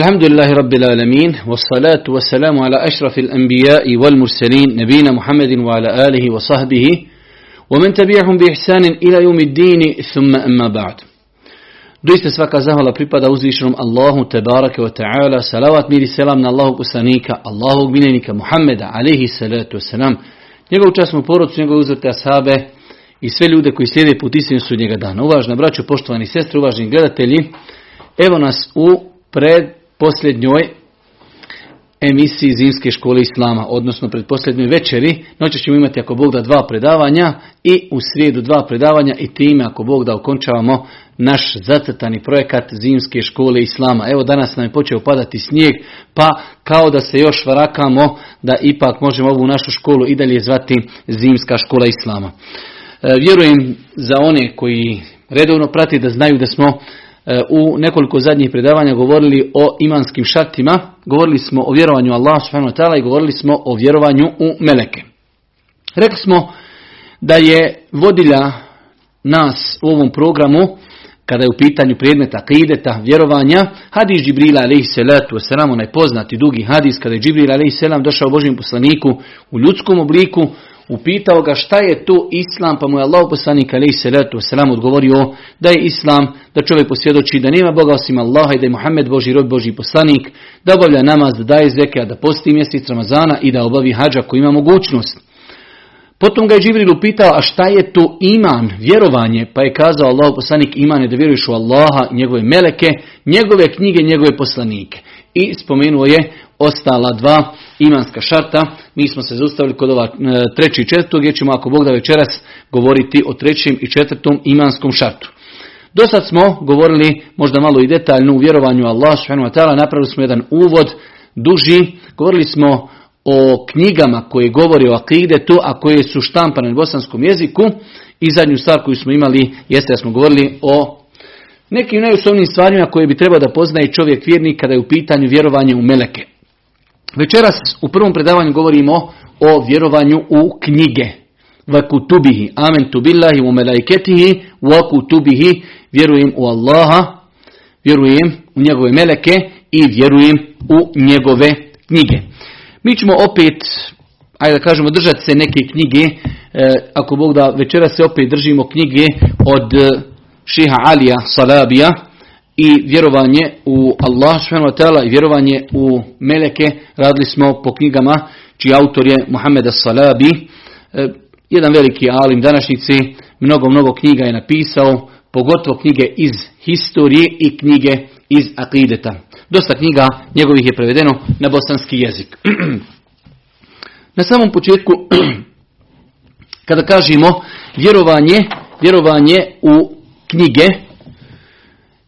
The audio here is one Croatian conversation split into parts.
الحمد لله رب العالمين والصلاة والسلام على أشرف الأنبياء والمرسلين نبينا محمد وعلى آله وصحبه ومن تبعهم بإحسان إلى يوم الدين ثم أما بعد Doista svaka zahvala pripada uzvišenom Allahu tebarake wa ta'ala, salavat mir i selam na Allahog poslanika, Allahog miljenika Muhammeda, alihi salatu wasalam, njegovu časnu porodcu, njegove uzvrte asabe i sve ljude koji slijede put istinu njega dana. Uvažna braćo, poštovani sestre, uvaženi gledatelji, evo nas u pred posljednjoj emisiji Zimske škole Islama, odnosno pred posljednjoj večeri. Noće ćemo imati, ako Bog da, dva predavanja i u srijedu dva predavanja i time, ako Bog da, okončavamo naš zacrtani projekat Zimske škole Islama. Evo danas nam je počeo padati snijeg, pa kao da se još varakamo da ipak možemo ovu našu školu i dalje zvati Zimska škola Islama. E, vjerujem za one koji redovno prati da znaju da smo u nekoliko zadnjih predavanja govorili o imanskim šartima, govorili smo o vjerovanju Allah subhanahu wa ta'ala i govorili smo o vjerovanju u meleke. Rekli smo da je vodilja nas u ovom programu, kada je u pitanju predmeta kideta, vjerovanja, hadis Džibrila alaihi salatu wasalam, onaj poznati dugi hadis, kada je Džibril alaihi salam došao Božjem poslaniku u ljudskom obliku, upitao ga šta je to islam, pa mu je Allah poslanik alaihi salatu wasalam odgovorio da je islam, da čovjek posvjedoči da nema Boga osim Allaha i da je Muhammed Boži rob Boži poslanik, da obavlja namaz, da daje zeke, da posti mjesec Ramazana i da obavi hađa koji ima mogućnost. Potom ga je Džibril upitao, a šta je to iman, vjerovanje? Pa je kazao Allah poslanik, iman je da vjeruješ u Allaha, njegove meleke, njegove knjige, njegove poslanike. I spomenuo je ostala dva imanska šarta. Mi smo se zaustavili kod ova e, treći i četvrtog, gdje ćemo ako Bog da večeras govoriti o trećem i četvrtom imanskom šartu. Do sad smo govorili možda malo i detaljno u vjerovanju Allah subhanahu napravili smo jedan uvod duži, govorili smo o knjigama koje govore o akidetu, a koje su štampane na bosanskom jeziku i zadnju stvar koju smo imali jeste da smo govorili o nekim najosnovnim stvarima koje bi trebao da poznaje čovjek vjernik kada je u pitanju vjerovanje u meleke. Večeras u prvom predavanju govorimo o vjerovanju u knjige. Va kutubihi, amen tu billahi u melaiketihi, wa kutubihi, vjerujem u Allaha, vjerujem u njegove meleke i vjerujem u njegove knjige. Mi ćemo opet, ajde da kažemo, držati se neke knjige, e, ako Bog da večera se opet držimo knjige od Šiha Alija Salabija, i vjerovanje u Allah i vjerovanje u meleke radili smo po knjigama čiji autor je Muhammed Salabi, e, jedan veliki alim današnjici, mnogo, mnogo knjiga je napisao, pogotovo knjige iz historije i knjige iz akideta. Dosta knjiga njegovih je prevedeno na bosanski jezik. na samom početku, kada kažemo vjerovanje, vjerovanje u knjige,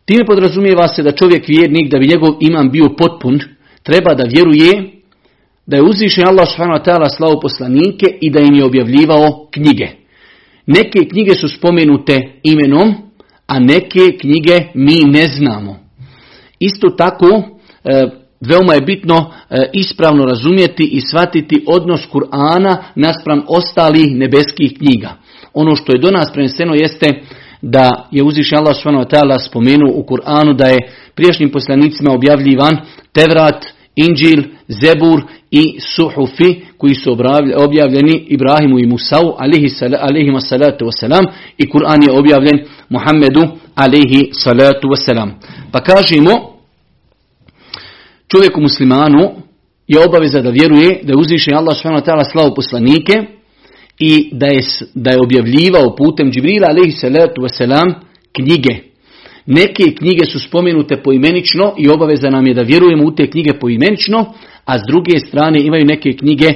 Time podrazumijeva se da čovjek vjernik, da bi njegov imam bio potpun, treba da vjeruje da je uzvišen Allah subhanahu slavo poslanike i da im je objavljivao knjige. Neke knjige su spomenute imenom, a neke knjige mi ne znamo. Isto tako, e, veoma je bitno e, ispravno razumjeti i shvatiti odnos Kur'ana naspram ostalih nebeskih knjiga. Ono što je do nas preneseno jeste da je uzvišen Allah subhanahu spomenuo u Kur'anu da je prijašnjim poslanicima objavljivan Tevrat, Inđil, Zebur i Suhufi koji su objavljeni Ibrahimu i Musau alihi salatu wasalam i Kur'an je objavljen Muhammedu alihi salatu wasalam. Pa kažemo čovjeku muslimanu je obaveza da vjeruje da je uzvišen Allah ta'ala slavu poslanike i da je, da je objavljivao putem Džibrila alaihi salatu wasalam knjige. Neke knjige su spomenute poimenično i obaveza nam je da vjerujemo u te knjige poimenično, a s druge strane imaju neke knjige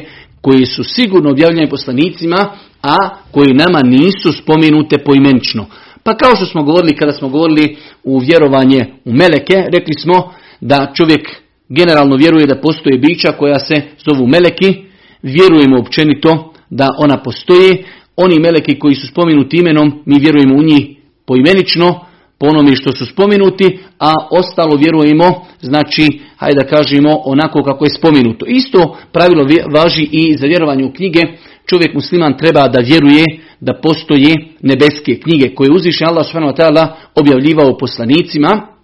koje su sigurno objavljene poslanicima, a koje nama nisu spomenute poimenično. Pa kao što smo govorili kada smo govorili u vjerovanje u meleke, rekli smo da čovjek generalno vjeruje da postoje bića koja se zovu meleki, vjerujemo općenito da ona postoji. Oni meleki koji su spomenuti imenom, mi vjerujemo u njih poimenično, po onome što su spomenuti, a ostalo vjerujemo, znači, hajde da kažemo, onako kako je spomenuto. Isto pravilo važi i za vjerovanje u knjige. Čovjek musliman treba da vjeruje da postoje nebeske knjige koje uzviše Allah ta'ala objavljivao poslanicima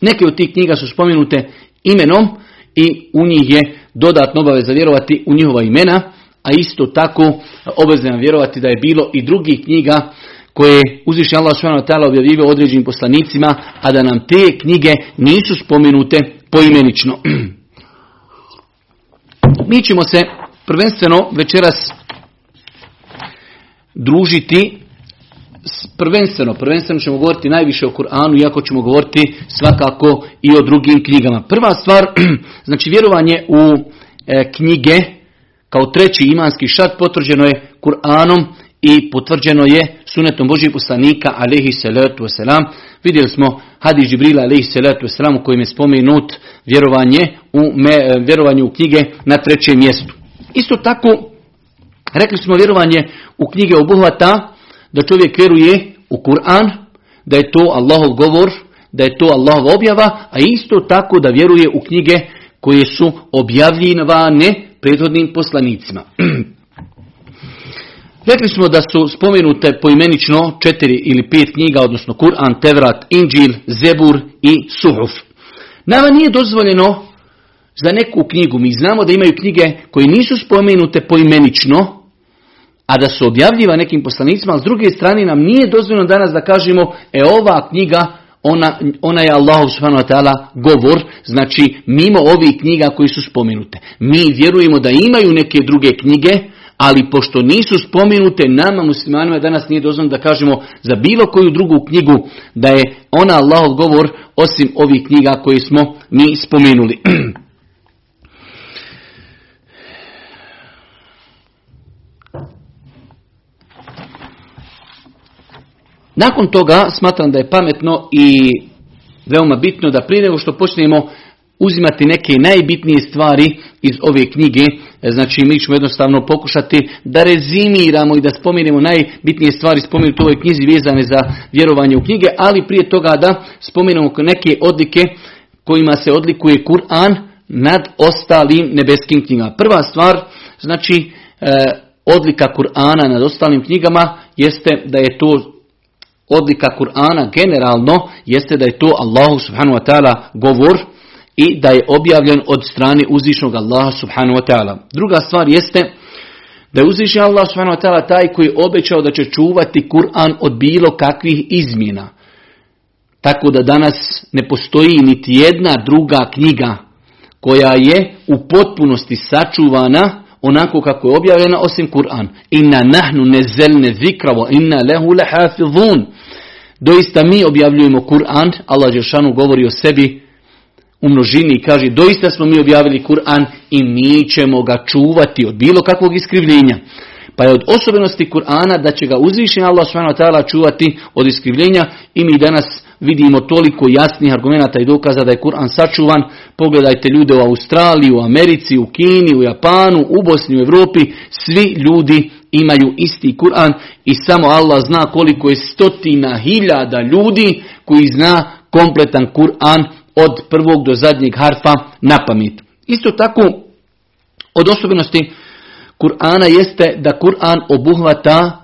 Neke od tih knjiga su spomenute imenom i u njih je dodatno obaveza vjerovati u njihova imena, a isto tako obavezno vjerovati da je bilo i drugih knjiga koje uzviši Allah s.w.t. objavljivao određenim poslanicima, a da nam te knjige nisu spomenute poimenično. Mi ćemo se prvenstveno večeras družiti prvenstveno, prvenstveno ćemo govoriti najviše o Kur'anu, iako ćemo govoriti svakako i o drugim knjigama. Prva stvar, znači vjerovanje u e, knjige kao treći imanski šat potvrđeno je Kur'anom i potvrđeno je sunetom Božih poslanika alaihi salatu wasalam. Vidjeli smo hadis Džibrila alaihi salatu wasalam u kojem je spomenut vjerovanje u, me, vjerovanje u knjige na trećem mjestu. Isto tako, rekli smo vjerovanje u knjige obuhvata da čovjek vjeruje u Kur'an, da je to Allahov govor, da je to Allahov objava, a isto tako da vjeruje u knjige koje su objavljivane prethodnim poslanicima. Rekli smo da su spomenute poimenično četiri ili pet knjiga, odnosno Kur'an, Tevrat, Inđil, Zebur i Suhuf. Nama nije dozvoljeno za neku knjigu, mi znamo da imaju knjige koje nisu spomenute poimenično, a da su objavljiva nekim poslanicima, a s druge strane nam nije dozvoljeno danas da kažemo, e ova knjiga, ona, ona je Allahu subhanahu wa ta'ala govor, znači mimo ovih knjiga koji su spomenute. Mi vjerujemo da imaju neke druge knjige, ali pošto nisu spomenute nama muslimanima danas nije dozvoljeno da kažemo za bilo koju drugu knjigu da je ona Allahov govor osim ovih knjiga koje smo mi spomenuli. Nakon toga smatram da je pametno i veoma bitno da prije nego što počnemo uzimati neke najbitnije stvari iz ove knjige, znači mi ćemo jednostavno pokušati da rezimiramo i da spomenemo najbitnije stvari spomenuti u ovoj knjizi vezane za vjerovanje u knjige, ali prije toga da spomenemo neke odlike kojima se odlikuje Kur'an nad ostalim nebeskim knjigama. Prva stvar, znači e, odlika Kur'ana nad ostalim knjigama jeste da je to odlika Kur'ana generalno jeste da je to Allahu subhanahu wa ta'ala govor i da je objavljen od strane uzvišnog Allaha subhanahu wa ta'ala. Druga stvar jeste da je Allah subhanahu wa ta'ala taj koji je obećao da će čuvati Kur'an od bilo kakvih izmjena. Tako da danas ne postoji niti jedna druga knjiga koja je u potpunosti sačuvana onako kako je objavljena osim Kur'an. Inna nahnu nezelne zikravo, inna lehu lehafidhun. Doista mi objavljujemo Kur'an, Allah Đeršanu govori o sebi u množini i kaže doista smo mi objavili Kur'an i mi ćemo ga čuvati od bilo kakvog iskrivljenja. Pa je od osobenosti Kur'ana da će ga uzvišen Allah s.w.t. čuvati od iskrivljenja i mi danas vidimo toliko jasnih argumenata i dokaza da je Kur'an sačuvan. Pogledajte ljude u Australiji, u Americi, u Kini, u Japanu, u Bosni, u Europi. Svi ljudi imaju isti Kur'an i samo Allah zna koliko je stotina hiljada ljudi koji zna kompletan Kur'an od prvog do zadnjeg harfa na pamet. Isto tako od osobenosti Kur'ana jeste da Kur'an obuhvata,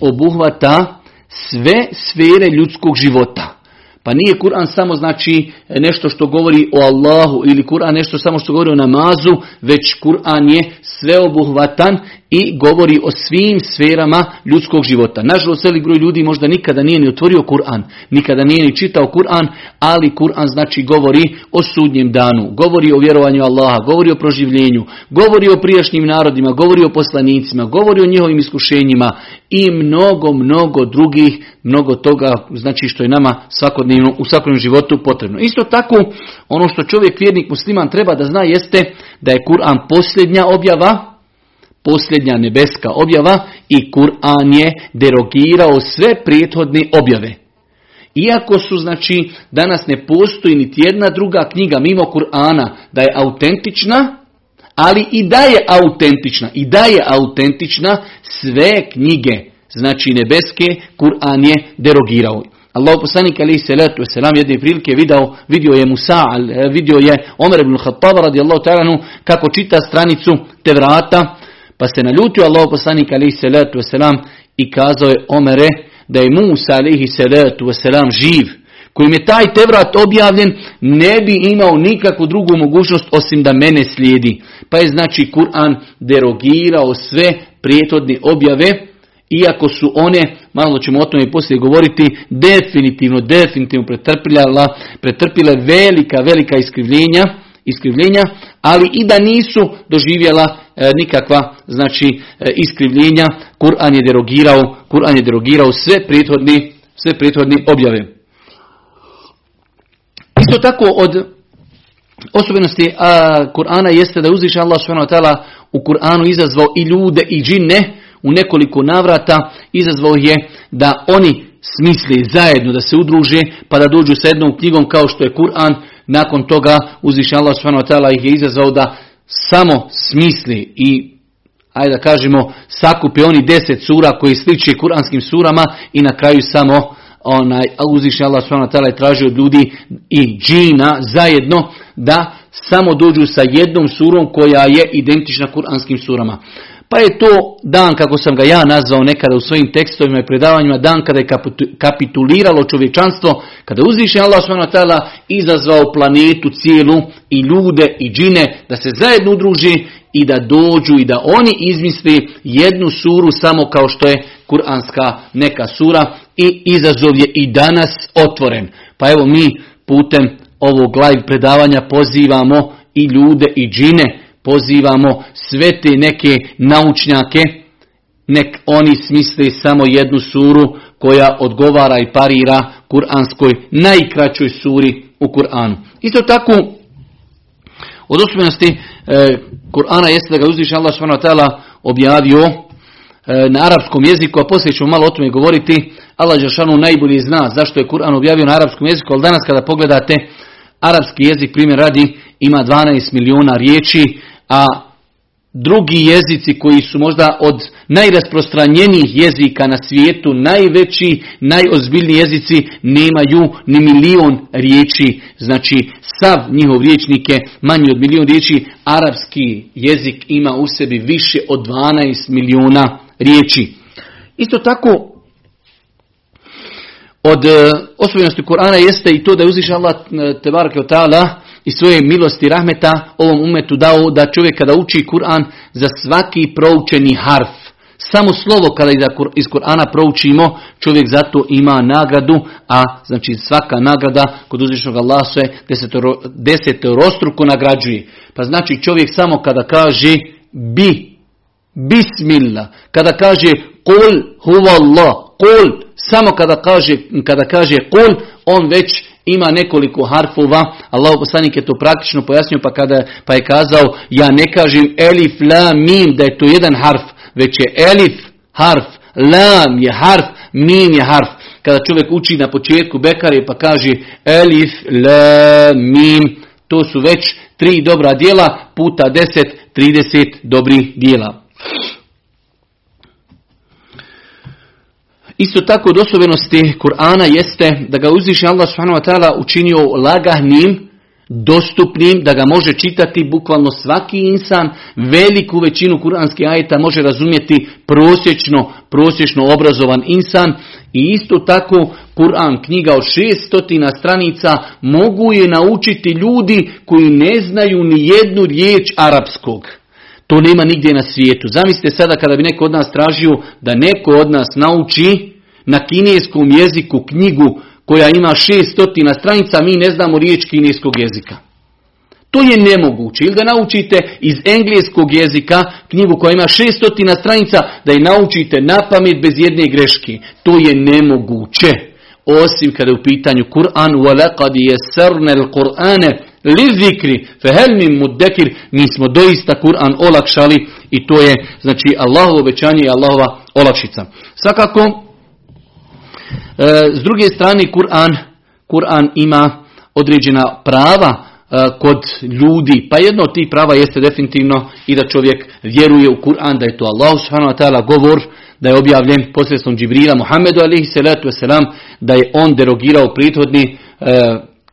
obuhvata sve sfere ljudskog života. Pa nije Kur'an samo znači nešto što govori o Allahu ili Kur'an nešto samo što govori o namazu, već Kur'an je sveobuhvatan i govori o svim sferama ljudskog života. Nažalost, velik broj ljudi možda nikada nije ni otvorio Kur'an, nikada nije ni čitao Kur'an, ali Kur'an znači govori o sudnjem danu, govori o vjerovanju Allaha, govori o proživljenju, govori o prijašnjim narodima, govori o poslanicima, govori o njihovim iskušenjima i mnogo, mnogo drugih, mnogo toga znači što je nama svakodnevno u svakodnevnom životu potrebno. Isto tako, ono što čovjek vjernik musliman treba da zna jeste da je Kur'an posljednja objava, posljednja nebeska objava i Kur'an je derogirao sve prethodne objave. Iako su, znači, danas ne postoji niti jedna druga knjiga mimo Kur'ana da je autentična, ali i da je autentična, i da je autentična sve knjige, znači nebeske, Kur'an je derogirao. Allah poslanik alaihi salatu wasalam jedne prilike vidio, vidio je Musa, vidio je Omer ibn Khattab radijallahu ta'ala kako čita stranicu Tevrata, pa se naljutio Allah poslanik alaihi salatu wasalam i kazao je Omere da je Musa alaihi salatu wasalam živ. kojim je taj Tevrat objavljen, ne bi imao nikakvu drugu mogućnost osim da mene slijedi. Pa je znači Kur'an derogirao sve prijetodne objave, iako su one, malo ćemo o tome i poslije govoriti, definitivno, definitivno pretrpile velika, velika iskrivljenja, iskrivljenja, ali i da nisu doživjela nikakva znači e, iskrivljenja, Kur'an je derogirao, Kur'an je derogirao sve prethodni, sve prethodni objave. Isto tako od osobenosti Kur'ana jeste da je uzviše Allah subhanahu u Kur'anu izazvao i ljude i džinne u nekoliko navrata. Izazvao je da oni smisli zajedno da se udruže pa da dođu sa jednom knjigom kao što je Kur'an. Nakon toga uzviše Allah subhanahu ih je izazvao da samo smisli i ajde da kažemo sakupi oni deset sura koji sliči kuranskim surama i na kraju samo onaj, uzviše Allah subhanahu je tražio od ljudi i džina zajedno da samo dođu sa jednom surom koja je identična kuranskim surama. Pa je to dan, kako sam ga ja nazvao nekada u svojim tekstovima i predavanjima, dan kada je kapituliralo čovječanstvo, kada uzviše Allah s.w.t. izazvao planetu cijelu i ljude i džine da se zajedno udruži i da dođu i da oni izmisli jednu suru samo kao što je kuranska neka sura i izazov je i danas otvoren. Pa evo mi putem ovog live predavanja pozivamo i ljude i džine pozivamo sve te neke naučnjake, nek oni smisle samo jednu suru koja odgovara i parira kuranskoj najkraćoj suri u Kur'anu. Isto tako, od osobenosti e, Kur'ana jeste da ga uzviše Allah s.w.t. objavio e, na arapskom jeziku, a poslije ćemo malo o tome govoriti. Allah Žešanu najbolje zna zašto je Kur'an objavio na arapskom jeziku, ali danas kada pogledate arapski jezik, primjer radi, ima 12 milijuna riječi, a drugi jezici koji su možda od najrasprostranjenijih jezika na svijetu, najveći, najozbiljniji jezici nemaju ni milion riječi. Znači, sav njihov riječnik je manji od milion riječi. Arapski jezik ima u sebi više od 12 milijuna riječi. Isto tako, od e, osobenosti Korana jeste i to da je uzviša Allah e, tebareke i svoje milosti rahmeta ovom umetu dao da čovjek kada uči Kur'an za svaki proučeni harf, samo slovo kada iz Kur'ana proučimo, čovjek zato ima nagradu, a znači svaka nagrada kod uzvišnog Allaha se desetorostruko nagrađuje. Pa znači čovjek samo kada kaže bi, bismillah, kada kaže kul huvallah, kul, samo kada kaže, kada kaže kul, on već ima nekoliko harfova, Allah poslanik je to praktično pojasnio pa, kada, pa je kazao ja ne kažem elif, la, mim da je to jedan harf, već je elif harf, lam je harf, mim je harf. Kada čovjek uči na početku bekare pa kaže elif, la, mim, to su već tri dobra dijela puta deset, trideset dobrih dijela. Isto tako od osobenosti Kur'ana jeste da ga uzviše Allah subhanahu wa ta'ala učinio lagahnim, dostupnim, da ga može čitati bukvalno svaki insan, veliku većinu kuranskih ajeta može razumjeti prosječno, prosječno obrazovan insan i isto tako Kur'an knjiga od 600 stranica mogu je naučiti ljudi koji ne znaju ni jednu riječ arapskog. To nema nigdje na svijetu. Zamislite sada kada bi neko od nas tražio da neko od nas nauči na kineskom jeziku knjigu koja ima 600 stranica, mi ne znamo riječ kineskog jezika. To je nemoguće. Ili da naučite iz engleskog jezika knjigu koja ima 600 stranica, da je naučite na pamet bez jedne greške. To je nemoguće. Osim kada je u pitanju Kur'an, وَلَقَدْ يَسَرْنَ الْقُرْآنَ li zikri, fehel mi mudekir, mi smo doista Kur'an olakšali i to je znači Allahovo obećanje i Allahova olakšica. Svakako, e, s druge strane Kur'an Kur'an ima određena prava e, kod ljudi, pa jedno od tih prava jeste definitivno i da čovjek vjeruje u Kur'an, da je to Allah subhanahu wa govor, da je objavljen posredstvom Džibrila Muhammedu alihi salatu da je on derogirao prethodne e,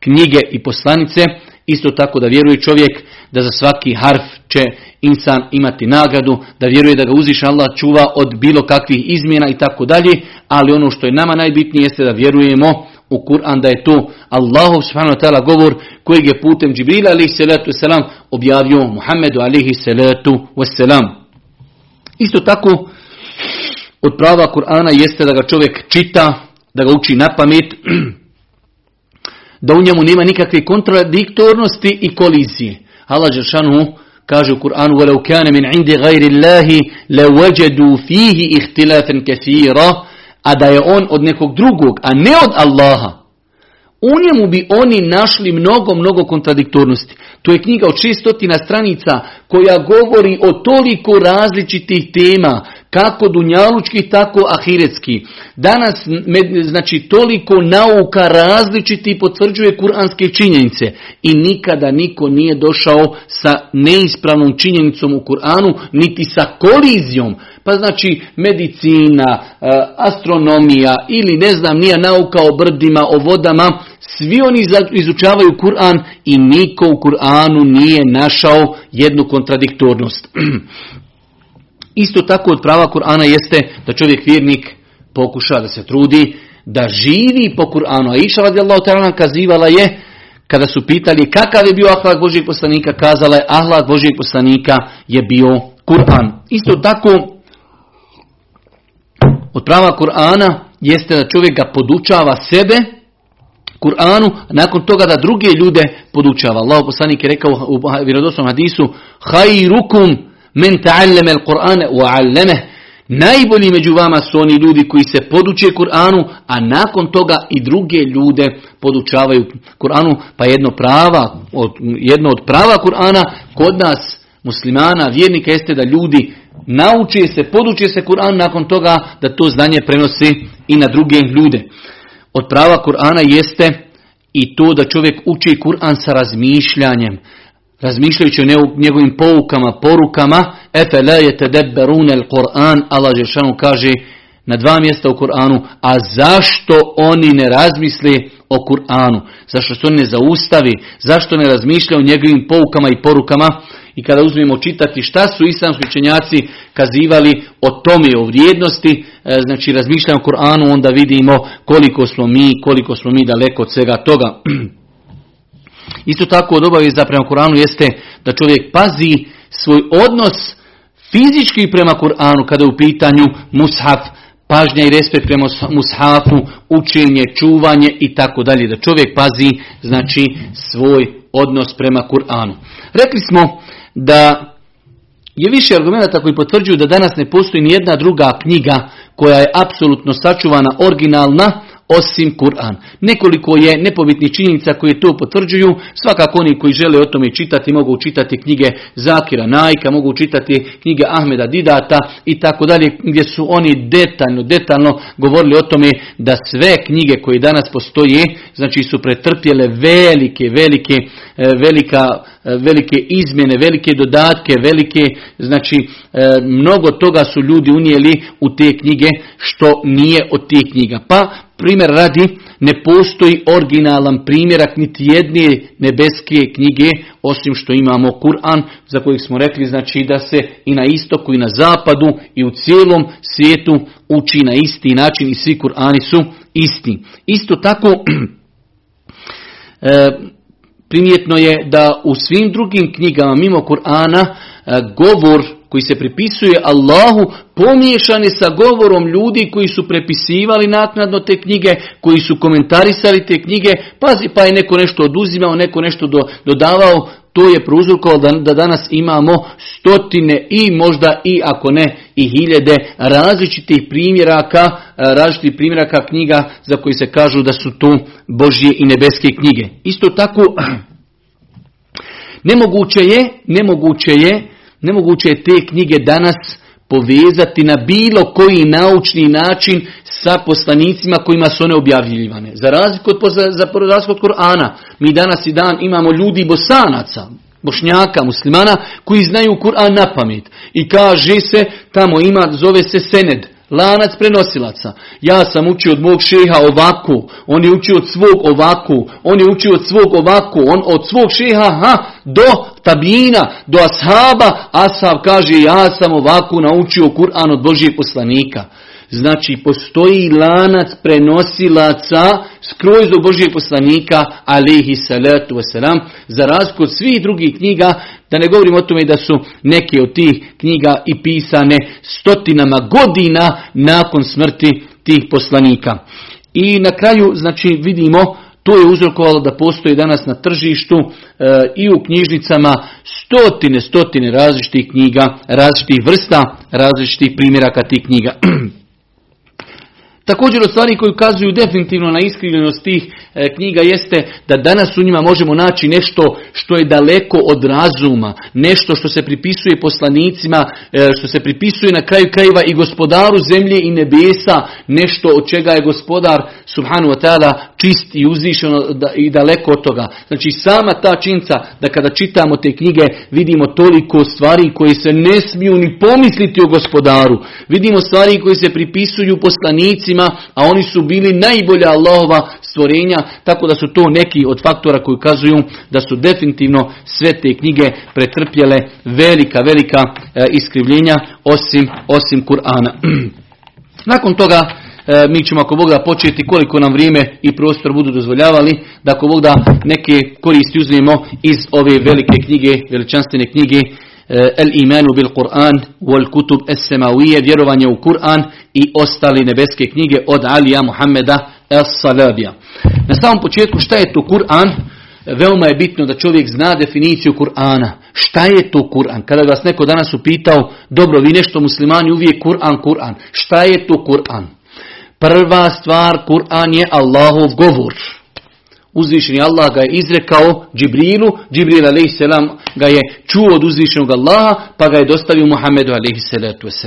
knjige i poslanice Isto tako da vjeruje čovjek da za svaki harf će insan imati nagradu, da vjeruje da ga uziša Allah čuva od bilo kakvih izmjena i tako dalje, ali ono što je nama najbitnije jeste da vjerujemo u Kur'an da je to Allahu subhanahu wa govor kojeg je putem Džibrila alihi salatu wasalam objavio Muhammedu alihi salatu wasalam. Isto tako od prava Kur'ana jeste da ga čovjek čita, da ga uči na pamet, da u njemu nema nikakve kontradiktornosti i kolizije. Allah Žešanu kaže u Kur'anu وَلَوْ كَانَ مِنْ عِنْدِ غَيْرِ اللَّهِ لَوَجَدُوا فِيهِ اِخْتِلَافًا كَثِيرًا a da je on od nekog drugog, a ne od Allaha, u njemu bi oni našli mnogo, mnogo kontradiktornosti. To je knjiga od 600 stranica koja govori o toliko različitih tema, kako dunjalučki, tako ahiretski. Danas, znači, toliko nauka različiti potvrđuje kuranske činjenice i nikada niko nije došao sa neispravnom činjenicom u Kur'anu, niti sa kolizijom. Pa znači, medicina, e, astronomija ili ne znam, nije nauka o brdima, o vodama, svi oni izučavaju Kur'an i niko u Kur'anu nije našao jednu kontradiktornost. Isto tako od prava Kur'ana jeste da čovjek vjernik pokuša da se trudi, da živi po Kur'anu. A iša radijallahu ta'ala kazivala je, kada su pitali kakav je bio ahlak Božijeg poslanika, kazala je ahlak Božijeg poslanika je bio Kur'an. Isto tako od prava Kur'ana jeste da čovjek ga podučava sebe, Kur'anu, nakon toga da druge ljude podučava. Allah poslanik je rekao u vjerodostojnom hadisu, Hajrukum Men ta'allama al-Qur'ana wa 'allamahu. Najbolji među vama su oni ljudi koji se poduče Kur'anu, a nakon toga i druge ljude podučavaju Kur'anu, pa jedno prava, jedno od prava Kur'ana kod nas muslimana, vjernika jeste da ljudi nauče se, poduče se Kur'an nakon toga da to znanje prenosi i na druge ljude. Od prava Kur'ana jeste i to da čovjek uči Kur'an sa razmišljanjem, razmišljajući o njegovim poukama, porukama, efe la je tedebberune Kur'an, Allah Žešanu kaže na dva mjesta u Kur'anu, a zašto oni ne razmisli o Kur'anu? Zašto se oni ne zaustavi? Zašto ne razmišljaju o njegovim poukama i porukama? I kada uzmemo čitati šta su islamski učenjaci kazivali o tome, o vrijednosti, e, znači razmišljamo o Kur'anu, onda vidimo koliko smo mi, koliko smo mi daleko od svega toga. Isto tako od obaveza prema Kur'anu jeste da čovjek pazi svoj odnos fizički prema Kur'anu kada je u pitanju mushaf, pažnja i respekt prema mushafu, učenje, čuvanje i tako dalje. Da čovjek pazi znači svoj odnos prema Kur'anu. Rekli smo da je više argumenta koji potvrđuju da danas ne postoji ni jedna druga knjiga koja je apsolutno sačuvana, originalna, osim Kur'an. Nekoliko je nepobitnih činjenica koje to potvrđuju. Svakako oni koji žele o tome čitati mogu čitati knjige Zakira Najka, mogu čitati knjige Ahmeda Didata i tako dalje gdje su oni detaljno, detaljno govorili o tome da sve knjige koje danas postoje, znači su pretrpjele velike, velike, e, velika, e, velike izmjene, velike dodatke, velike, znači e, mnogo toga su ljudi unijeli u te knjige što nije od tih knjiga. Pa primjer radi, ne postoji originalan primjerak niti jedne nebeske knjige, osim što imamo Kur'an, za kojeg smo rekli znači da se i na istoku i na zapadu i u cijelom svijetu uči na isti način i svi Kur'ani su isti. Isto tako, e, primjetno je da u svim drugim knjigama mimo Kur'ana e, govor koji se pripisuje Allahu pomiješani sa govorom ljudi koji su prepisivali naknadno te knjige, koji su komentarisali te knjige, pazi pa je neko nešto oduzimao, neko nešto do, dodavao, to je prouzrokovalo da, da danas imamo stotine i možda i ako ne i hiljede različitih primjeraka, različitih primjeraka knjiga za koji se kažu da su to Božje i nebeske knjige. Isto tako, nemoguće je, nemoguće je Nemoguće je te knjige danas povezati na bilo koji naučni način sa poslanicima kojima su one objavljivane. Za razliku od, za razliku od Korana, mi danas i dan imamo ljudi bosanaca, bošnjaka, muslimana, koji znaju Kur'an na pamet. I kaže se, tamo ima, zove se Sened. Lanac prenosilaca. Ja sam učio od mog šeha ovako, on je učio od svog ovako, on je učio od svog ovako, on od svog šeha ha, do tabina, do ashaba, ashab kaže ja sam ovako naučio Kur'an od Božijeg poslanika. Znači, postoji lanac prenosilaca skroz do Božijeg poslanika, alihi salatu wasalam, za razliku od svih drugih knjiga, da ne govorim o tome da su neke od tih knjiga i pisane stotinama godina nakon smrti tih poslanika. I na kraju, znači, vidimo to je uzrokovalo da postoji danas na tržištu e, i u knjižnicama stotine, stotine različitih knjiga, različitih vrsta, različitih primjeraka tih knjiga. Također od stvari koji ukazuju definitivno na iskrivljenost tih e, knjiga jeste da danas u njima možemo naći nešto što je daleko od razuma, nešto što se pripisuje poslanicima, e, što se pripisuje na kraju krajeva i gospodaru zemlje i nebesa, nešto od čega je gospodar subhanu wa ta'ala čist i uzvišen i daleko od toga. Znači sama ta činca da kada čitamo te knjige vidimo toliko stvari koje se ne smiju ni pomisliti o gospodaru. Vidimo stvari koje se pripisuju poslanicima a oni su bili najbolja Allahova stvorenja, tako da su to neki od faktora koji ukazuju da su definitivno sve te knjige pretrpjele velika, velika e, iskrivljenja osim, osim Kur'ana. Nakon toga e, mi ćemo ako Bog da početi koliko nam vrijeme i prostor budu dozvoljavali, da ako Bog da neke koristi uzmemo iz ove velike knjige, veličanstvene knjige Eh, el imanu bil Kur'an wal kutub es semawije, vjerovanje u Kur'an i ostali nebeske knjige od Alija Muhammeda es Salabija. Na samom početku šta je to Kur'an? Veoma je bitno da čovjek zna definiciju Kur'ana. Šta je to Kur'an? Kada vas neko danas upitao, dobro, vi nešto muslimani uvijek Kur'an, Kur'an. Šta je to Kur'an? Prva stvar, Kur'an je Allahov govor. Uzvišeni Allah ga je izrekao Džibrilu, Džibril a.s. ga je čuo od uzvišenog Allaha, pa ga je dostavio Muhammedu a.s.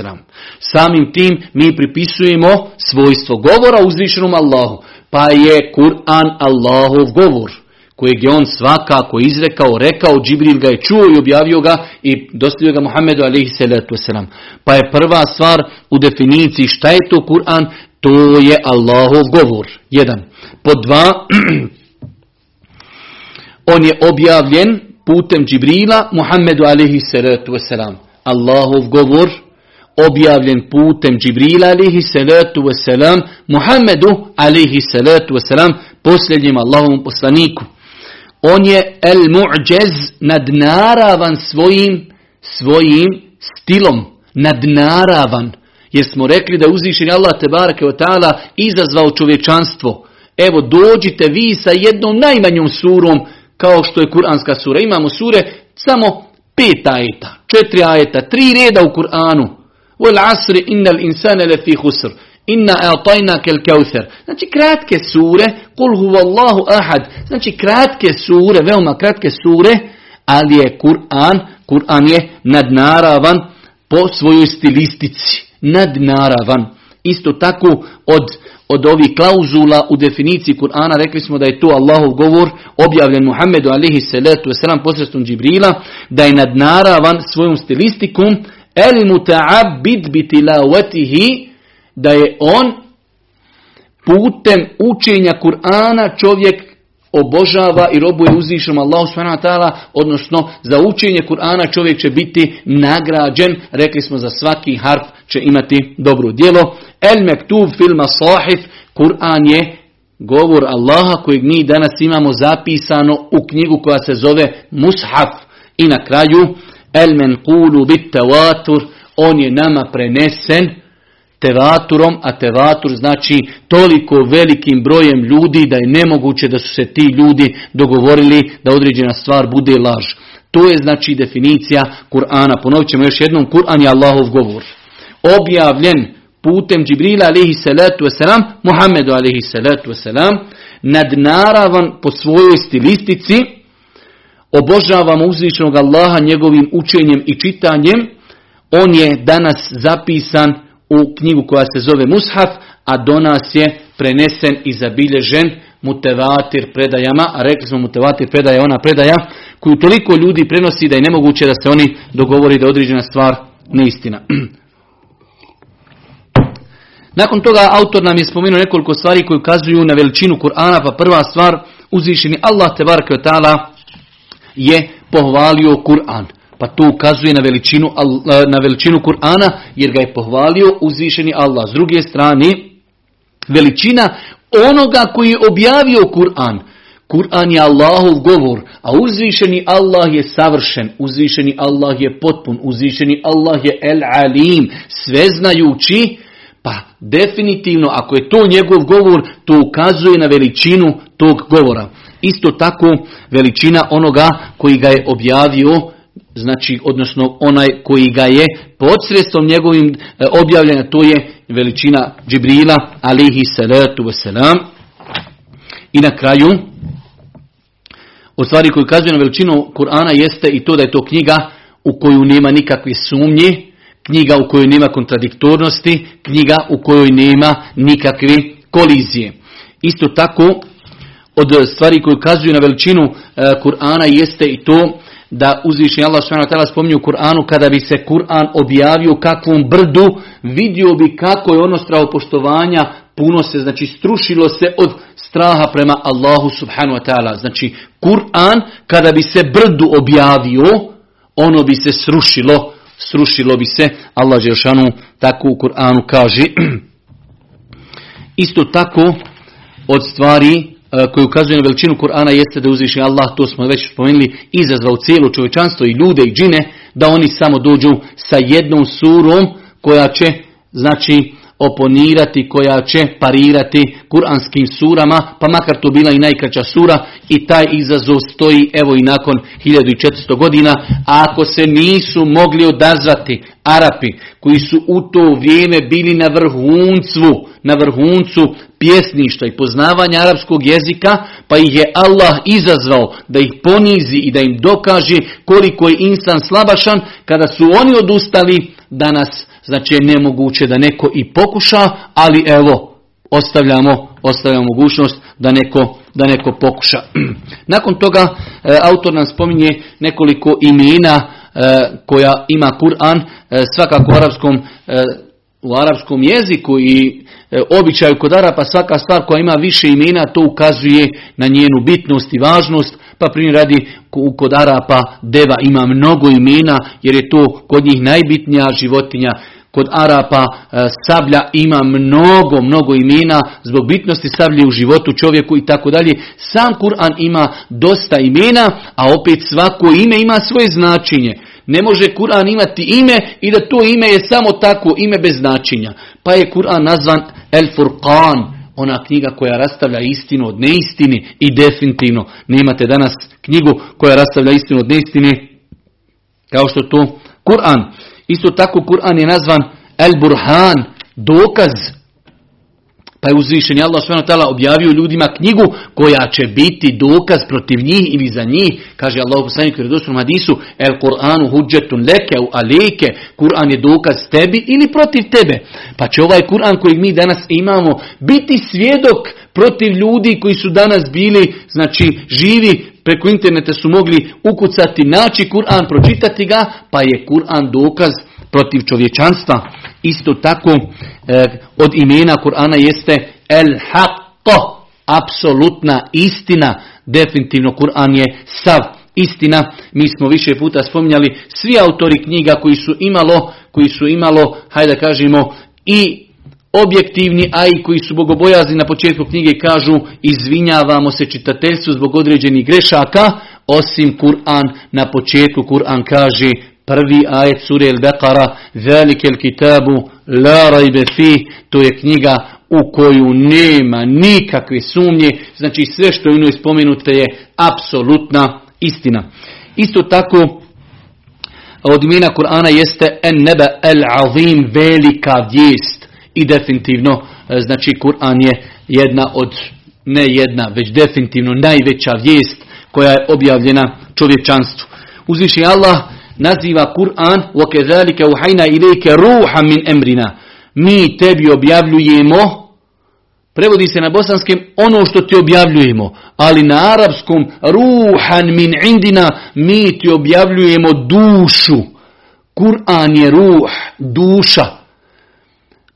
Samim tim mi pripisujemo svojstvo govora uzvišenom Allahu, pa je Kur'an Allahov govor kojeg je on svakako izrekao, rekao, Džibril ga je čuo i objavio ga i dostavio ga Muhammedu a.s. Pa je prva stvar u definiciji šta je to Kur'an, to je Allahov govor. Jedan. Po dva, On je objavljen putem Džibrila Muhammedu alaihi salatu wasalam. Allahov govor objavljen putem Džibrila alaihi salatu wasalam Muhammedu alaihi salatu wasalam posljednjem Allahovom poslaniku. On je el mu'đez nadnaravan svojim, svojim stilom. Nadnaravan. Jer smo rekli da uzvišen Allah te barake wa ta'ala izazvao čovječanstvo. Evo dođite vi sa jednom najmanjom surom kao što je kuranska sura. Imamo sure samo pet ajeta, četiri ajeta, tri reda u Kur'anu. Wal asri innal insane lefi husr. Inna a'tajna kel kauthar. Znači kratke sure, kul huvallahu ahad. Znači kratke sure, veoma kratke sure, ali je Kur'an, Kur'an je nadnaravan po svojoj stilistici. Nadnaravan. Isto tako od od ovih klauzula u definiciji Kur'ana, rekli smo da je to Allahov govor objavljen Muhammedu alihi salatu wasalam posredstvom Džibrila, da je nadnaravan svojom stilistikom, el muta'abid bitilawatihi, da je on putem učenja Kur'ana čovjek obožava i robuje uzvišom Allahu subhanahu wa odnosno za učenje Kur'ana čovjek će biti nagrađen, rekli smo za svaki harf će imati dobro djelo. El mektub filma sahif, Kur'an je govor Allaha kojeg mi danas imamo zapisano u knjigu koja se zove Mushaf. I na kraju, el menkulu bit tevatur, on je nama prenesen tevaturom, a tevatur znači toliko velikim brojem ljudi da je nemoguće da su se ti ljudi dogovorili da određena stvar bude laž. To je znači definicija Kur'ana. Ponovit ćemo još jednom, Kur'an je Allahov govor. Objavljen putem Džibrila alaihi salatu wasalam, Muhammedu alaihi salatu wasalam, nadnaravan po svojoj stilistici, obožavamo uzvišenog Allaha njegovim učenjem i čitanjem, on je danas zapisan u knjigu koja se zove Mushaf, a do nas je prenesen i zabilježen mutevatir predajama, a rekli smo mutevatir predaja ona predaja koju toliko ljudi prenosi da je nemoguće da se oni dogovori da određena stvar neistina. Nakon toga autor nam je spomenuo nekoliko stvari koje ukazuju na veličinu Kur'ana, pa prva stvar uzvišeni Allah te ta'ala je pohvalio Kur'an. pa to ukazuje na veličinu, na veličinu Kur'ana, jer ga je pohvalio uzvišeni Allah. S druge strane, veličina onoga koji je objavio Kur'an. Kur'an je Allahov govor, a uzvišeni Allah je savršen, uzvišeni Allah je potpun, uzvišeni Allah je el-alim, sveznajući, pa definitivno ako je to njegov govor, to ukazuje na veličinu tog govora. Isto tako veličina onoga koji ga je objavio, znači odnosno onaj koji ga je podsredstvom njegovim e, objavljanja, to je veličina Džibrila alihi salatu wasalam. I na kraju, od stvari koji ukazuje na veličinu Kur'ana jeste i to da je to knjiga u koju nema nikakve sumnje, knjiga u kojoj nema kontradiktornosti, knjiga u kojoj nema nikakve kolizije. Isto tako, od stvari koje ukazuju na veličinu e, Kur'ana jeste i to da uzvišnji Allah s.w.t. spominje u Kur'anu kada bi se Kur'an objavio kakvom brdu, vidio bi kako je ono strao poštovanja puno se, znači strušilo se od straha prema Allahu subhanahu wa ta'ala. Znači Kur'an kada bi se brdu objavio, ono bi se srušilo, srušilo bi se, Allah Žešanu tako u Kur'anu kaže. Isto tako od stvari e, koje ukazuje na veličinu Kur'ana jeste da uzviši Allah, to smo već spomenuli, izazvao cijelo čovječanstvo i ljude i džine, da oni samo dođu sa jednom surom koja će, znači, oponirati, koja će parirati kuranskim surama, pa makar to bila i najkraća sura i taj izazov stoji evo i nakon 1400 godina. A ako se nisu mogli odazvati Arapi koji su u to vrijeme bili na vrhuncu, na vrhuncu pjesništva i poznavanja arapskog jezika, pa ih je Allah izazvao da ih ponizi i da im dokaže koliko je insan slabašan, kada su oni odustali, danas Znači je nemoguće da neko i pokuša, ali evo, ostavljamo, ostavljamo mogućnost da neko, da neko pokuša. Nakon toga e, autor nam spominje nekoliko imena e, koja ima Kur'an, e, svakako u arapskom, u arapskom jeziku i običaju kod Arapa svaka stvar koja ima više imena to ukazuje na njenu bitnost i važnost pa primjer radi kod Arapa deva ima mnogo imena jer je to kod njih najbitnija životinja. Kod Arapa e, sablja ima mnogo, mnogo imena zbog bitnosti sablje u životu čovjeku i tako dalje. Sam Kur'an ima dosta imena, a opet svako ime ima svoje značenje. Ne može Kur'an imati ime i da to ime je samo tako ime bez značenja. Pa je Kur'an nazvan El Furqan, ona knjiga koja rastavlja istinu od neistine i definitivno nemate danas knjigu koja rastavlja istinu od neistine kao što to Kur'an. Isto tako Kur'an je nazvan El Burhan, dokaz. Pa je uzvišen Allah s.w.t. objavio ljudima knjigu koja će biti dokaz protiv njih ili za njih. Kaže Allah poslanik u hadisu El Kur'anu huđetun leke u aleke. Kur'an je dokaz tebi ili protiv tebe. Pa će ovaj Kur'an kojeg mi danas imamo biti svjedok protiv ljudi koji su danas bili, znači živi, preko interneta su mogli ukucati, naći Kur'an, pročitati ga, pa je Kur'an dokaz protiv čovječanstva. Isto tako e, od imena Kur'ana jeste el haqqa, apsolutna istina. Definitivno Kur'an je sav istina. Mi smo više puta spominjali svi autori knjiga koji su imalo, koji su imalo, hajde da kažemo, i objektivni, a i koji su bogobojazni na početku knjige kažu izvinjavamo se čitateljstvu zbog određenih grešaka, osim Kur'an na početku Kur'an kaže prvi ajet sure al-Baqara zalike kitabu la rajbe fi to je knjiga u koju nema nikakve sumnje. Znači sve što je u njoj spomenute je apsolutna istina. Isto tako od imena Kur'ana jeste en neba el azim velika vijest. I definitivno e, znači Kur'an je jedna od ne jedna već definitivno najveća vijest koja je objavljena čovječanstvu. Uzviši Allah naziva Kur'an وَكَذَلِكَ وَحَيْنَا إِلَيْكَ رُوحًا مِنْ emrina. Mi tebi objavljujemo, prevodi se na bosanskim, ono što ti objavljujemo, ali na arapskom ruhan min indina, mi ti objavljujemo dušu. Kur'an je ruh, duša,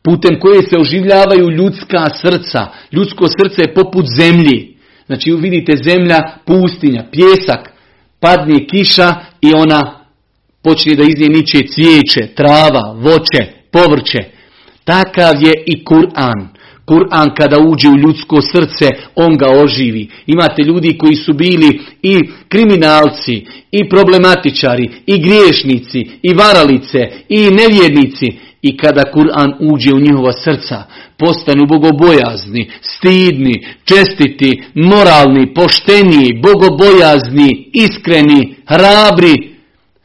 putem koje se oživljavaju ljudska srca. Ljudsko srce je poput zemlji. Znači vidite zemlja, pustinja, pjesak, padne kiša i ona počne da iz nje niče cvijeće, trava, voće, povrće. Takav je i Kur'an. Kur'an kada uđe u ljudsko srce, on ga oživi. Imate ljudi koji su bili i kriminalci, i problematičari, i griješnici, i varalice, i nevjernici. I kada Kur'an uđe u njihova srca, postanu bogobojazni, stidni, čestiti, moralni, pošteni, bogobojazni, iskreni, hrabri.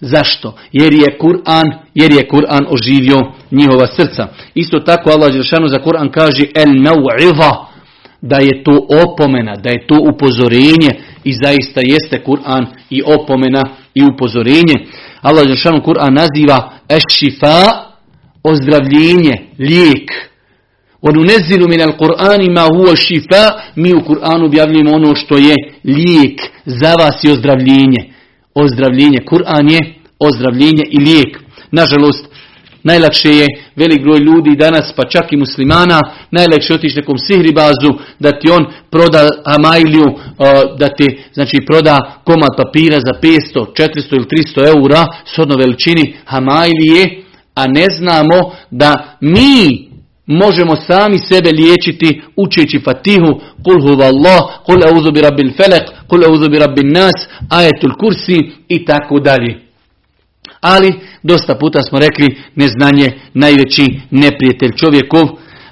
Zašto? Jer je Kur'an, jer je Kur'an oživio njihova srca. Isto tako Allah Đelšanu za Kur'an kaže el nau'iva, da je to opomena, da je to upozorenje i zaista jeste Kur'an i opomena i upozorenje. Allah Đelšanu Kur'an naziva ešifa, ozdravljenje, lijek. وَنُنَزِّلُ مِنَ الْقُرْآنِ مَا هُوَ شِفَا Mi u Kur'anu objavljujemo ono što je lijek za vas i ozdravljenje. Ozdravljenje. Kur'an je ozdravljenje i lijek. Nažalost, Najlakše je velik broj ljudi danas, pa čak i muslimana, najlakše otići nekom sihribazu, da ti on proda amajliju, da ti znači, proda komad papira za 500, 400 ili 300 eura, s odno veličini hamajlije, a ne znamo da mi možemo sami sebe liječiti učeći fatihu, kul Allah, kul auzu bi rabbil felek, kul auzu bi rabbin nas, ajetul kursi i tako dalje. Ali, dosta puta smo rekli, neznanje najveći neprijatelj čovjekov.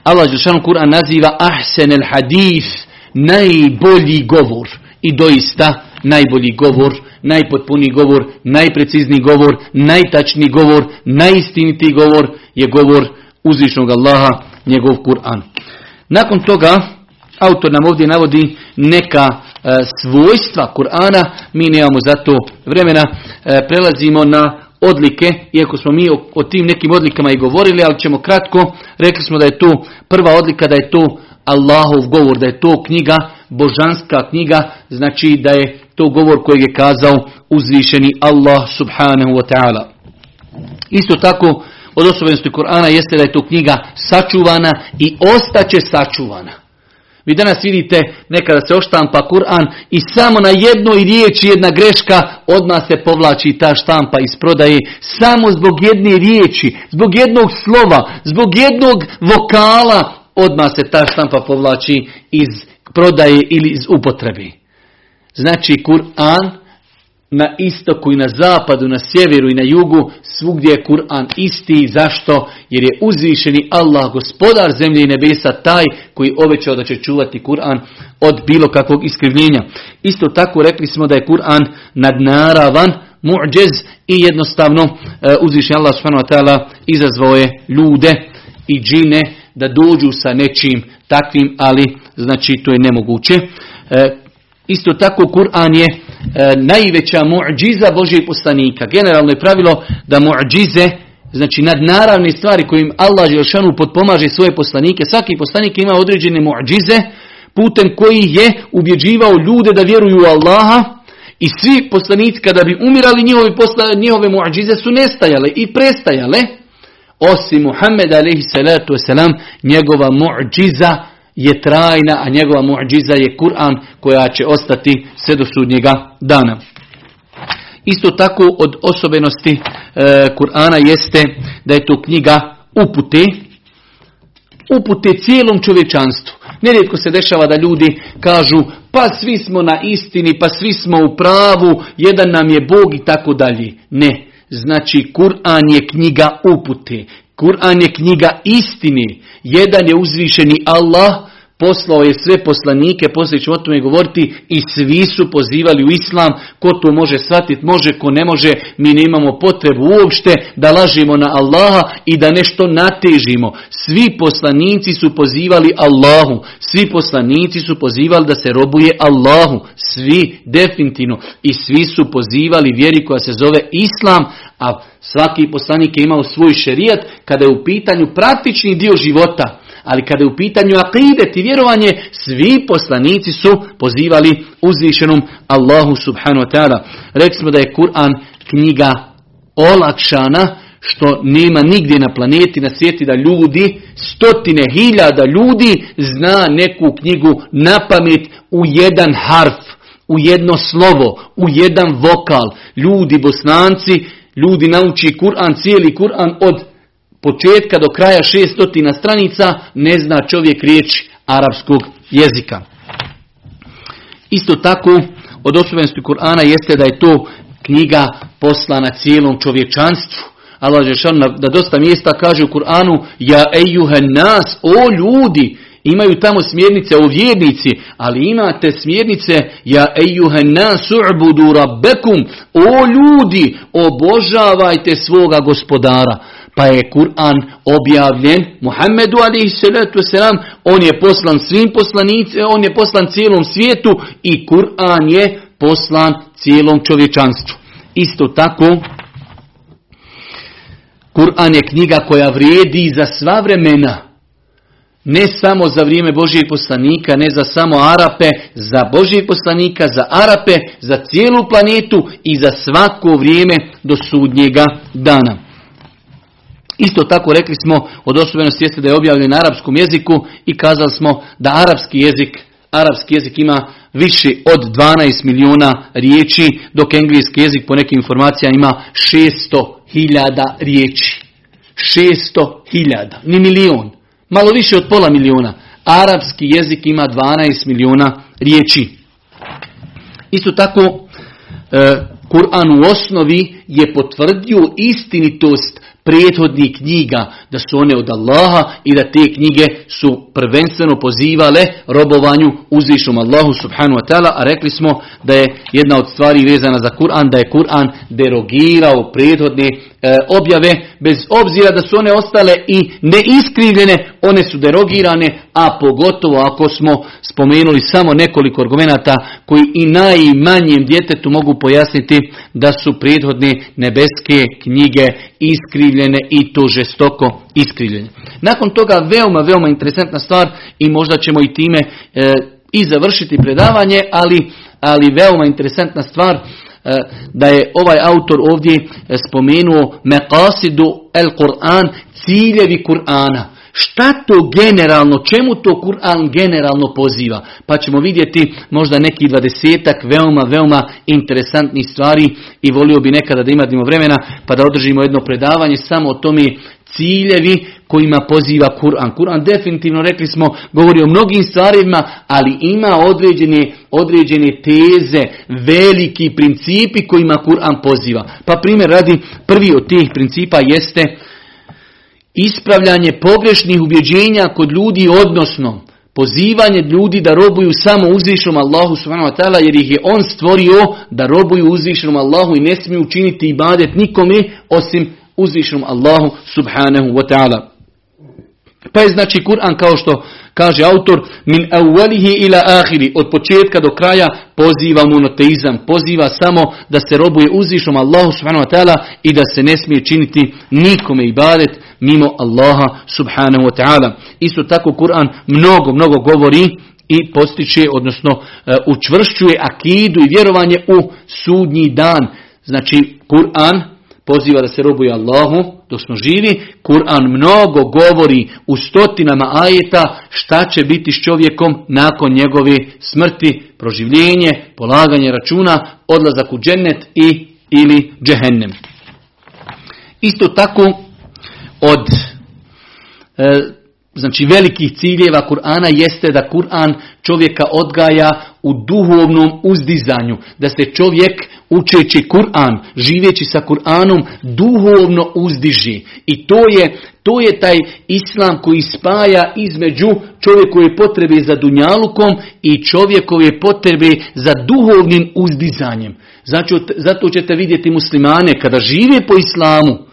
Allah Žešanu Kur'an naziva ahsen el hadith, najbolji govor. I doista, najbolji govor, najpotpuniji govor, najprecizniji govor, najtačniji govor, najistinitiji govor je govor uzvišnog Allaha, njegov Kur'an. Nakon toga, autor nam ovdje navodi neka e, svojstva Kur'ana, mi nemamo za to vremena, e, prelazimo na odlike, iako smo mi o, tim nekim odlikama i govorili, ali ćemo kratko, rekli smo da je to prva odlika, da je to Allahov govor, da je to knjiga, božanska knjiga, znači da je to govor kojeg je kazao uzvišeni Allah subhanahu wa ta'ala. Isto tako, od osobenosti Korana jeste da je to knjiga sačuvana i ostaće sačuvana. Vi danas vidite nekada se oštampa Kur'an i samo na jednoj riječi jedna greška odmah se povlači ta štampa iz prodaje. Samo zbog jedne riječi, zbog jednog slova, zbog jednog vokala odmah se ta štampa povlači iz prodaje ili iz upotrebe. Znači Kur'an na istoku i na zapadu, na sjeveru i na jugu, svugdje je Kur'an isti. Zašto? Jer je uzvišeni Allah, gospodar zemlje i nebesa, taj koji obećao da će čuvati Kur'an od bilo kakvog iskrivljenja. Isto tako rekli smo da je Kur'an nadnaravan, mu'đez i jednostavno e, uzvišeni Allah subhanahu izazvao je ljude i džine da dođu sa nečim takvim, ali znači to je nemoguće. Isto tako Kur'an je E, najveća muđiza Božijeg poslanika. Generalno je pravilo da muđize, znači nadnaravne stvari kojim Allah Želšanu potpomaže svoje poslanike, svaki poslanik ima određene muđize putem koji je ubjeđivao ljude da vjeruju u Allaha i svi poslanici kada bi umirali njihove, posla, njihove muđize su nestajale i prestajale osim Muhammed wasalam njegova muđiza je trajna, a njegova muđiza je Kur'an koja će ostati sve do sudnjega dana. Isto tako od osobenosti e, Kur'ana jeste da je to knjiga upute, upute cijelom čovječanstvu. Nerijetko se dešava da ljudi kažu pa svi smo na istini, pa svi smo u pravu, jedan nam je Bog i tako dalje. Ne, znači Kur'an je knjiga upute, Kur'an je knjiga istine. Jedan je uzvišeni Allah poslao je sve poslanike, poslije ćemo o tome govoriti, i svi su pozivali u islam, ko to može shvatiti, može, ko ne može, mi ne imamo potrebu uopšte da lažimo na Allaha i da nešto natežimo. Svi poslanici su pozivali Allahu, svi poslanici su pozivali da se robuje Allahu, svi definitivno, i svi su pozivali vjeri koja se zove Islam, a svaki poslanik je imao svoj šerijat kada je u pitanju praktični dio života. Ali kada je u pitanju akidet i vjerovanje, svi poslanici su pozivali uzvišenom Allahu subhanahu wa ta'ala. Rekli smo da je Kur'an knjiga olakšana, što nema nigdje na planeti, na svijeti da ljudi, stotine hiljada ljudi zna neku knjigu na pamet u jedan harf, u jedno slovo, u jedan vokal. Ljudi, bosnanci, ljudi nauči Kur'an, cijeli Kur'an od početka do kraja šestotina stranica, ne zna čovjek riječ arapskog jezika. Isto tako, od osobenosti Kur'ana jeste da je to knjiga poslana cijelom čovječanstvu. Allah da dosta mjesta kaže u Kur'anu Ja ejuhen nas, o ljudi, imaju tamo smjernice o vjernici, ali imate smjernice Ja ejuhen nas u'budu rabbekum, o ljudi, obožavajte svoga gospodara. Pa je Kur'an objavljen Muhammedu alaihi salatu wasalam, on je poslan svim poslanicima, on je poslan cijelom svijetu i Kur'an je poslan cijelom čovječanstvu. Isto tako, Kur'an je knjiga koja vrijedi za sva vremena. Ne samo za vrijeme Božijeg poslanika, ne za samo Arape, za Božijeg poslanika, za Arape, za cijelu planetu i za svako vrijeme do sudnjega dana. Isto tako rekli smo od osobenosti jeste da je objavljen na arapskom jeziku i kazali smo da arapski jezik, arapski jezik ima više od 12 milijuna riječi, dok engleski jezik po nekim informacijama ima 600 hiljada riječi. 600 hiljada, ni milion. Malo više od pola milijuna. Arapski jezik ima 12 milijuna riječi. Isto tako, e, Kur'an u osnovi je potvrdio istinitost prethodnih knjiga, da su one od Allaha i da te knjige su prvenstveno pozivale robovanju uzvišom Allahu subhanu wa ta'ala, a rekli smo da je jedna od stvari vezana za Kur'an, da je Kur'an derogirao prethodne objave, bez obzira da su one ostale i neiskrivljene, one su derogirane, a pogotovo ako smo spomenuli samo nekoliko argumenata koji i najmanjem djetetu mogu pojasniti da su prethodne nebeske knjige iskrivljene i to žestoko iskrivljene. Nakon toga veoma, veoma interesantna stvar i možda ćemo i time e, i završiti predavanje, ali, ali veoma interesantna stvar e, da je ovaj autor ovdje spomenuo meqasidu el Kur'an, ciljevi Kur'ana. Šta to generalno, čemu to Kur'an generalno poziva? Pa ćemo vidjeti možda neki dvadesetak veoma, veoma interesantnih stvari i volio bi nekada da imamo vremena pa da održimo jedno predavanje samo o tome ciljevi kojima poziva Kur'an. Kur'an definitivno, rekli smo, govori o mnogim stvarima, ali ima određene, određene teze, veliki principi kojima Kur'an poziva. Pa primjer radi, prvi od tih principa jeste ispravljanje pogrešnih ubjeđenja kod ljudi, odnosno pozivanje ljudi da robuju samo uzvišnom Allahu subhanahu wa ta'ala jer ih je on stvorio da robuju uzvišnom Allahu i ne smiju učiniti ibadet nikome osim uzvišnom Allahu subhanahu wa ta'ala. Pa je znači Kur'an kao što kaže autor min awwalihi ila ahiri od početka do kraja poziva monoteizam, poziva samo da se robuje uzvišom Allahu subhanahu wa ta'ala i da se ne smije činiti nikome ibadet mimo Allaha subhanahu wa ta'ala. Isto tako Kur'an mnogo, mnogo govori i postiče, odnosno e, učvršćuje akidu i vjerovanje u sudnji dan. Znači Kur'an poziva da se robuje Allahu dok smo živi. Kur'an mnogo govori u stotinama ajeta šta će biti s čovjekom nakon njegove smrti, proživljenje, polaganje računa, odlazak u džennet i ili džehennem. Isto tako od e, znači velikih ciljeva Kur'ana jeste da Kur'an čovjeka odgaja u duhovnom uzdizanju, da se čovjek učeći Kur'an, živeći sa Kur'anom, duhovno uzdiži. I to je, to je taj islam koji spaja između čovjekove potrebe za dunjalukom i čovjekove potrebe za duhovnim uzdizanjem. Zato, zato ćete vidjeti muslimane kada žive po islamu,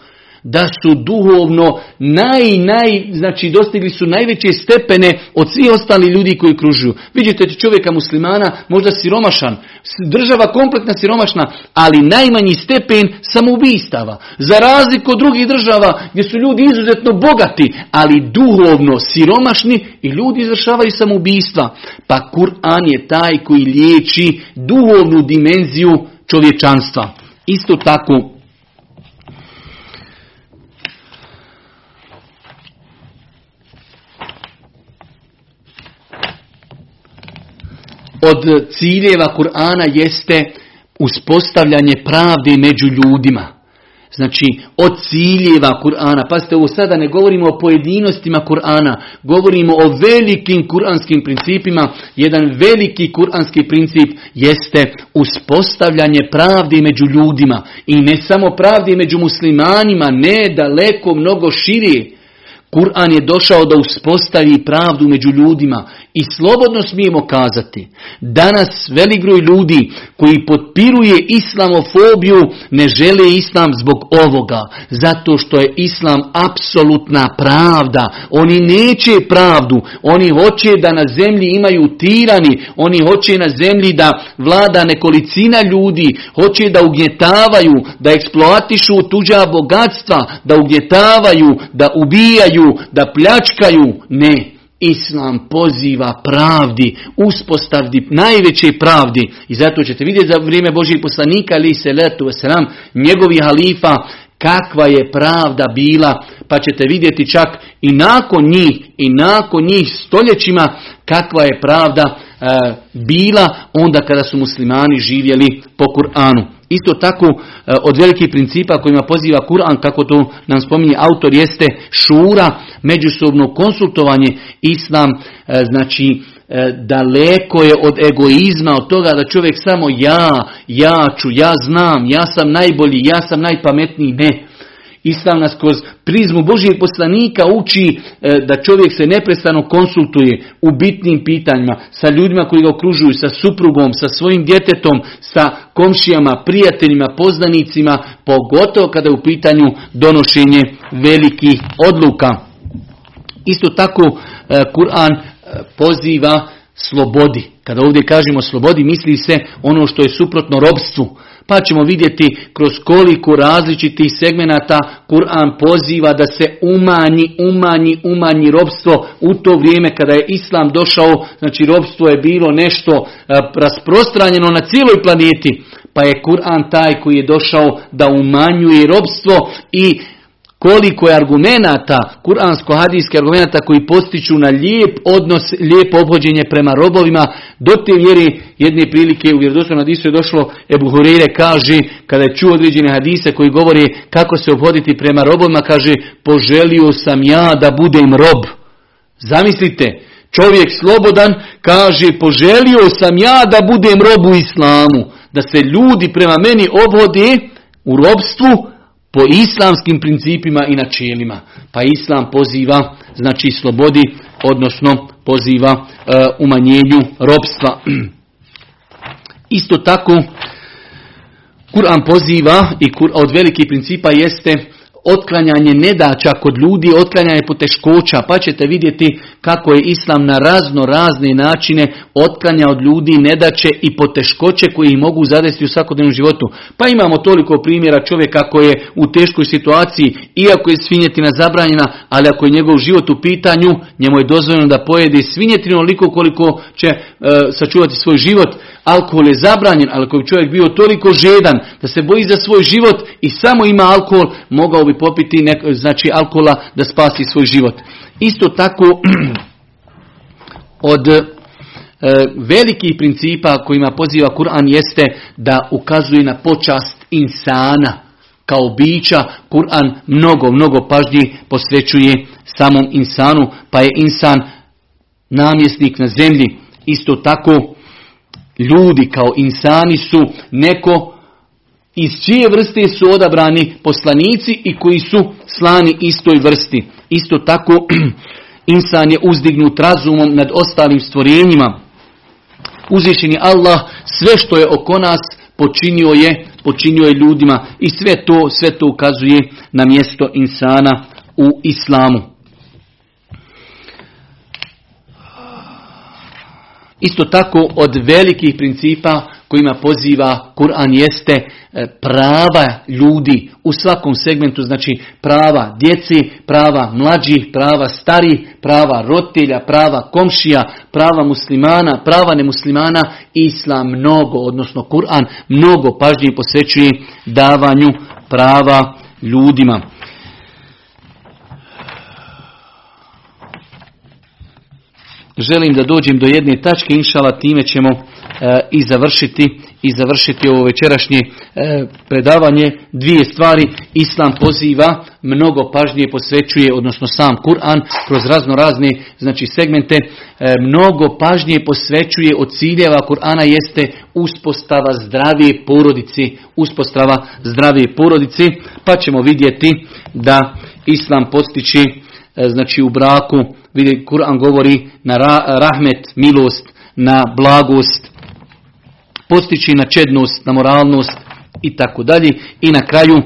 da su duhovno naj, naj, znači dostigli su najveće stepene od svih ostali ljudi koji kružuju. Vidite čovjeka muslimana, možda siromašan, država kompletna siromašna, ali najmanji stepen samoubistava. Za razliku od drugih država gdje su ljudi izuzetno bogati, ali duhovno siromašni i ljudi izvršavaju samoubistva. Pa Kur'an je taj koji liječi duhovnu dimenziju čovječanstva. Isto tako od ciljeva Kur'ana jeste uspostavljanje pravde među ljudima. znači od ciljeva Kur'ana. Pazite, ovo sada ne govorimo o pojedinostima Kur'ana, govorimo o velikim kuranskim principima. Jedan veliki kuranski princip jeste uspostavljanje pravdi među ljudima. I ne samo pravdi među muslimanima, ne daleko, mnogo širi. Kur'an je došao da uspostavi pravdu među ljudima i slobodno smijemo kazati, danas velik broj ljudi koji potpiruje islamofobiju ne žele islam zbog ovoga, zato što je islam apsolutna pravda. Oni neće pravdu, oni hoće da na zemlji imaju tirani, oni hoće na zemlji da vlada nekolicina ljudi, hoće da ugnjetavaju, da eksploatišu tuđa bogatstva, da ugnjetavaju, da ubijaju, da pljačkaju. Ne, Islam poziva pravdi, uspostavdi najveće pravdi. I zato ćete vidjeti za vrijeme Božih poslanika, ali se letu selam, njegovi halifa, kakva je pravda bila, pa ćete vidjeti čak i nakon njih, i nakon njih stoljećima, kakva je pravda e, bila onda kada su muslimani živjeli po Kur'anu. Isto tako e, od velikih principa kojima poziva Kur'an, kako to nam spominje autor, jeste šura, međusobno konsultovanje. Islam, e, znači, e, daleko je od egoizma, od toga da čovjek samo ja, ja ću, ja znam, ja sam najbolji, ja sam najpametniji. Ne, Islam nas kroz prizmu Božijeg poslanika uči e, da čovjek se neprestano konsultuje u bitnim pitanjima sa ljudima koji ga okružuju, sa suprugom, sa svojim djetetom, sa komšijama, prijateljima, poznanicima, pogotovo kada je u pitanju donošenje velikih odluka. Isto tako e, Kur'an e, poziva slobodi. Kada ovdje kažemo slobodi, misli se ono što je suprotno robstvu. Pa ćemo vidjeti kroz koliko različitih segmenata Kur'an poziva da se umanji, umanji, umanji robstvo u to vrijeme kada je Islam došao, znači robstvo je bilo nešto e, rasprostranjeno na cijeloj planeti. Pa je Kur'an taj koji je došao da umanjuje robstvo i koliko je argumenata, kuransko-hadijski argumenata koji postiču na lijep odnos, lijepo obhođenje prema robovima, do te mjeri jedne prilike u vjerodostojnom hadisu je došlo, Ebu Hureyre kaže, kada je čuo određene hadise koji govori kako se obhoditi prema robovima, kaže, poželio sam ja da budem rob. Zamislite, čovjek slobodan kaže, poželio sam ja da budem rob u islamu, da se ljudi prema meni obhode u robstvu, po islamskim principima i načelima. Pa islam poziva, znači slobodi, odnosno poziva e, umanjenju robstva. Isto tako, Kur'an poziva i od velikih principa jeste otklanjanje nedaća kod ljudi, otklanjanje poteškoća, pa ćete vidjeti kako je Islam na razno razne načine otklanja od ljudi nedaće i poteškoće koje ih mogu zadesti u svakodnevnom životu. Pa imamo toliko primjera čovjeka koji je u teškoj situaciji, iako je svinjetina zabranjena, ali ako je njegov život u pitanju, njemu je dozvoljeno da pojede svinjetinu onoliko koliko će e, sačuvati svoj život. Alkohol je zabranjen, ali ako bi čovjek bio toliko žedan da se boji za svoj život i samo ima alkohol, mogao bi popiti znači alkohola da spasi svoj život. Isto tako od e, velikih principa kojima poziva Kur'an jeste da ukazuje na počast insana kao bića. Kur'an mnogo, mnogo pažnji posvećuje samom insanu, pa je insan namjesnik na zemlji. Isto tako ljudi kao insani su neko iz čije vrste su odabrani poslanici i koji su slani istoj vrsti. Isto tako insan je uzdignut razumom nad ostalim stvorenjima. Uzvišeni Allah sve što je oko nas počinio je, počinio je ljudima i sve to, sve to ukazuje na mjesto insana u islamu. Isto tako od velikih principa kojima poziva Kur'an jeste e, prava ljudi u svakom segmentu, znači prava djeci, prava mlađih, prava starih, prava roditelja, prava komšija, prava muslimana, prava nemuslimana, Islam mnogo, odnosno Kur'an mnogo pažnje posvećuje davanju prava ljudima. Želim da dođem do jedne tačke, inšala time ćemo e, i završiti i završiti ovo večerašnje e, predavanje. Dvije stvari, Islam poziva, mnogo pažnje posvećuje, odnosno sam Kur'an, kroz razno razne znači, segmente, e, mnogo pažnje posvećuje od ciljeva Kur'ana jeste uspostava zdravije porodici, uspostava zdravije porodici, pa ćemo vidjeti da Islam postići znači u braku vidi Kur'an govori na rahmet, milost, na blagost, postići na čednost, na moralnost i tako dalje. I na kraju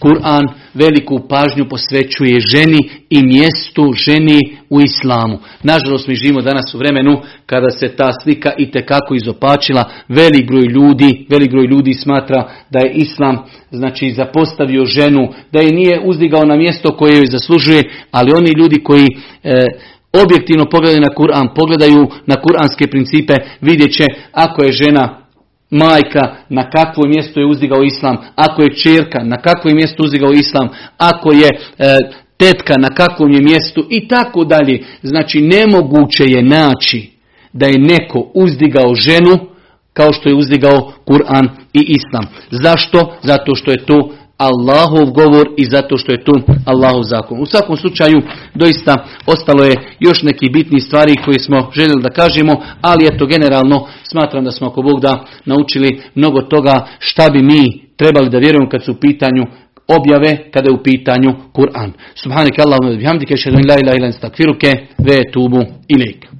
Kur'an veliku pažnju posvećuje ženi i mjestu ženi u islamu. Nažalost mi živimo danas u vremenu kada se ta slika i tekako izopačila. Velik broj ljudi, velik broj ljudi smatra da je islam znači zapostavio ženu, da je nije uzdigao na mjesto koje joj zaslužuje, ali oni ljudi koji e, objektivno pogledaju na Kur'an, pogledaju na kuranske principe, vidjet će ako je žena majka, na kakvo mjesto je uzdigao islam, ako je čerka, na kakvo je mjesto uzdigao islam, ako je e, tetka, na kakvom je mjestu i tako dalje. Znači nemoguće je naći da je neko uzdigao ženu kao što je uzdigao Kur'an i Islam. Zašto? Zato što je to Allahov govor i zato što je tu Allahov zakon. U svakom slučaju doista ostalo je još neki bitni stvari koje smo željeli da kažemo, ali eto generalno smatram da smo ako Bog da naučili mnogo toga šta bi mi trebali da vjerujemo kad su u pitanju objave kada je u pitanju Kur'an. Subhanak Allahumma bihamdike, šedun la ilaha illa ve tubu ilaik.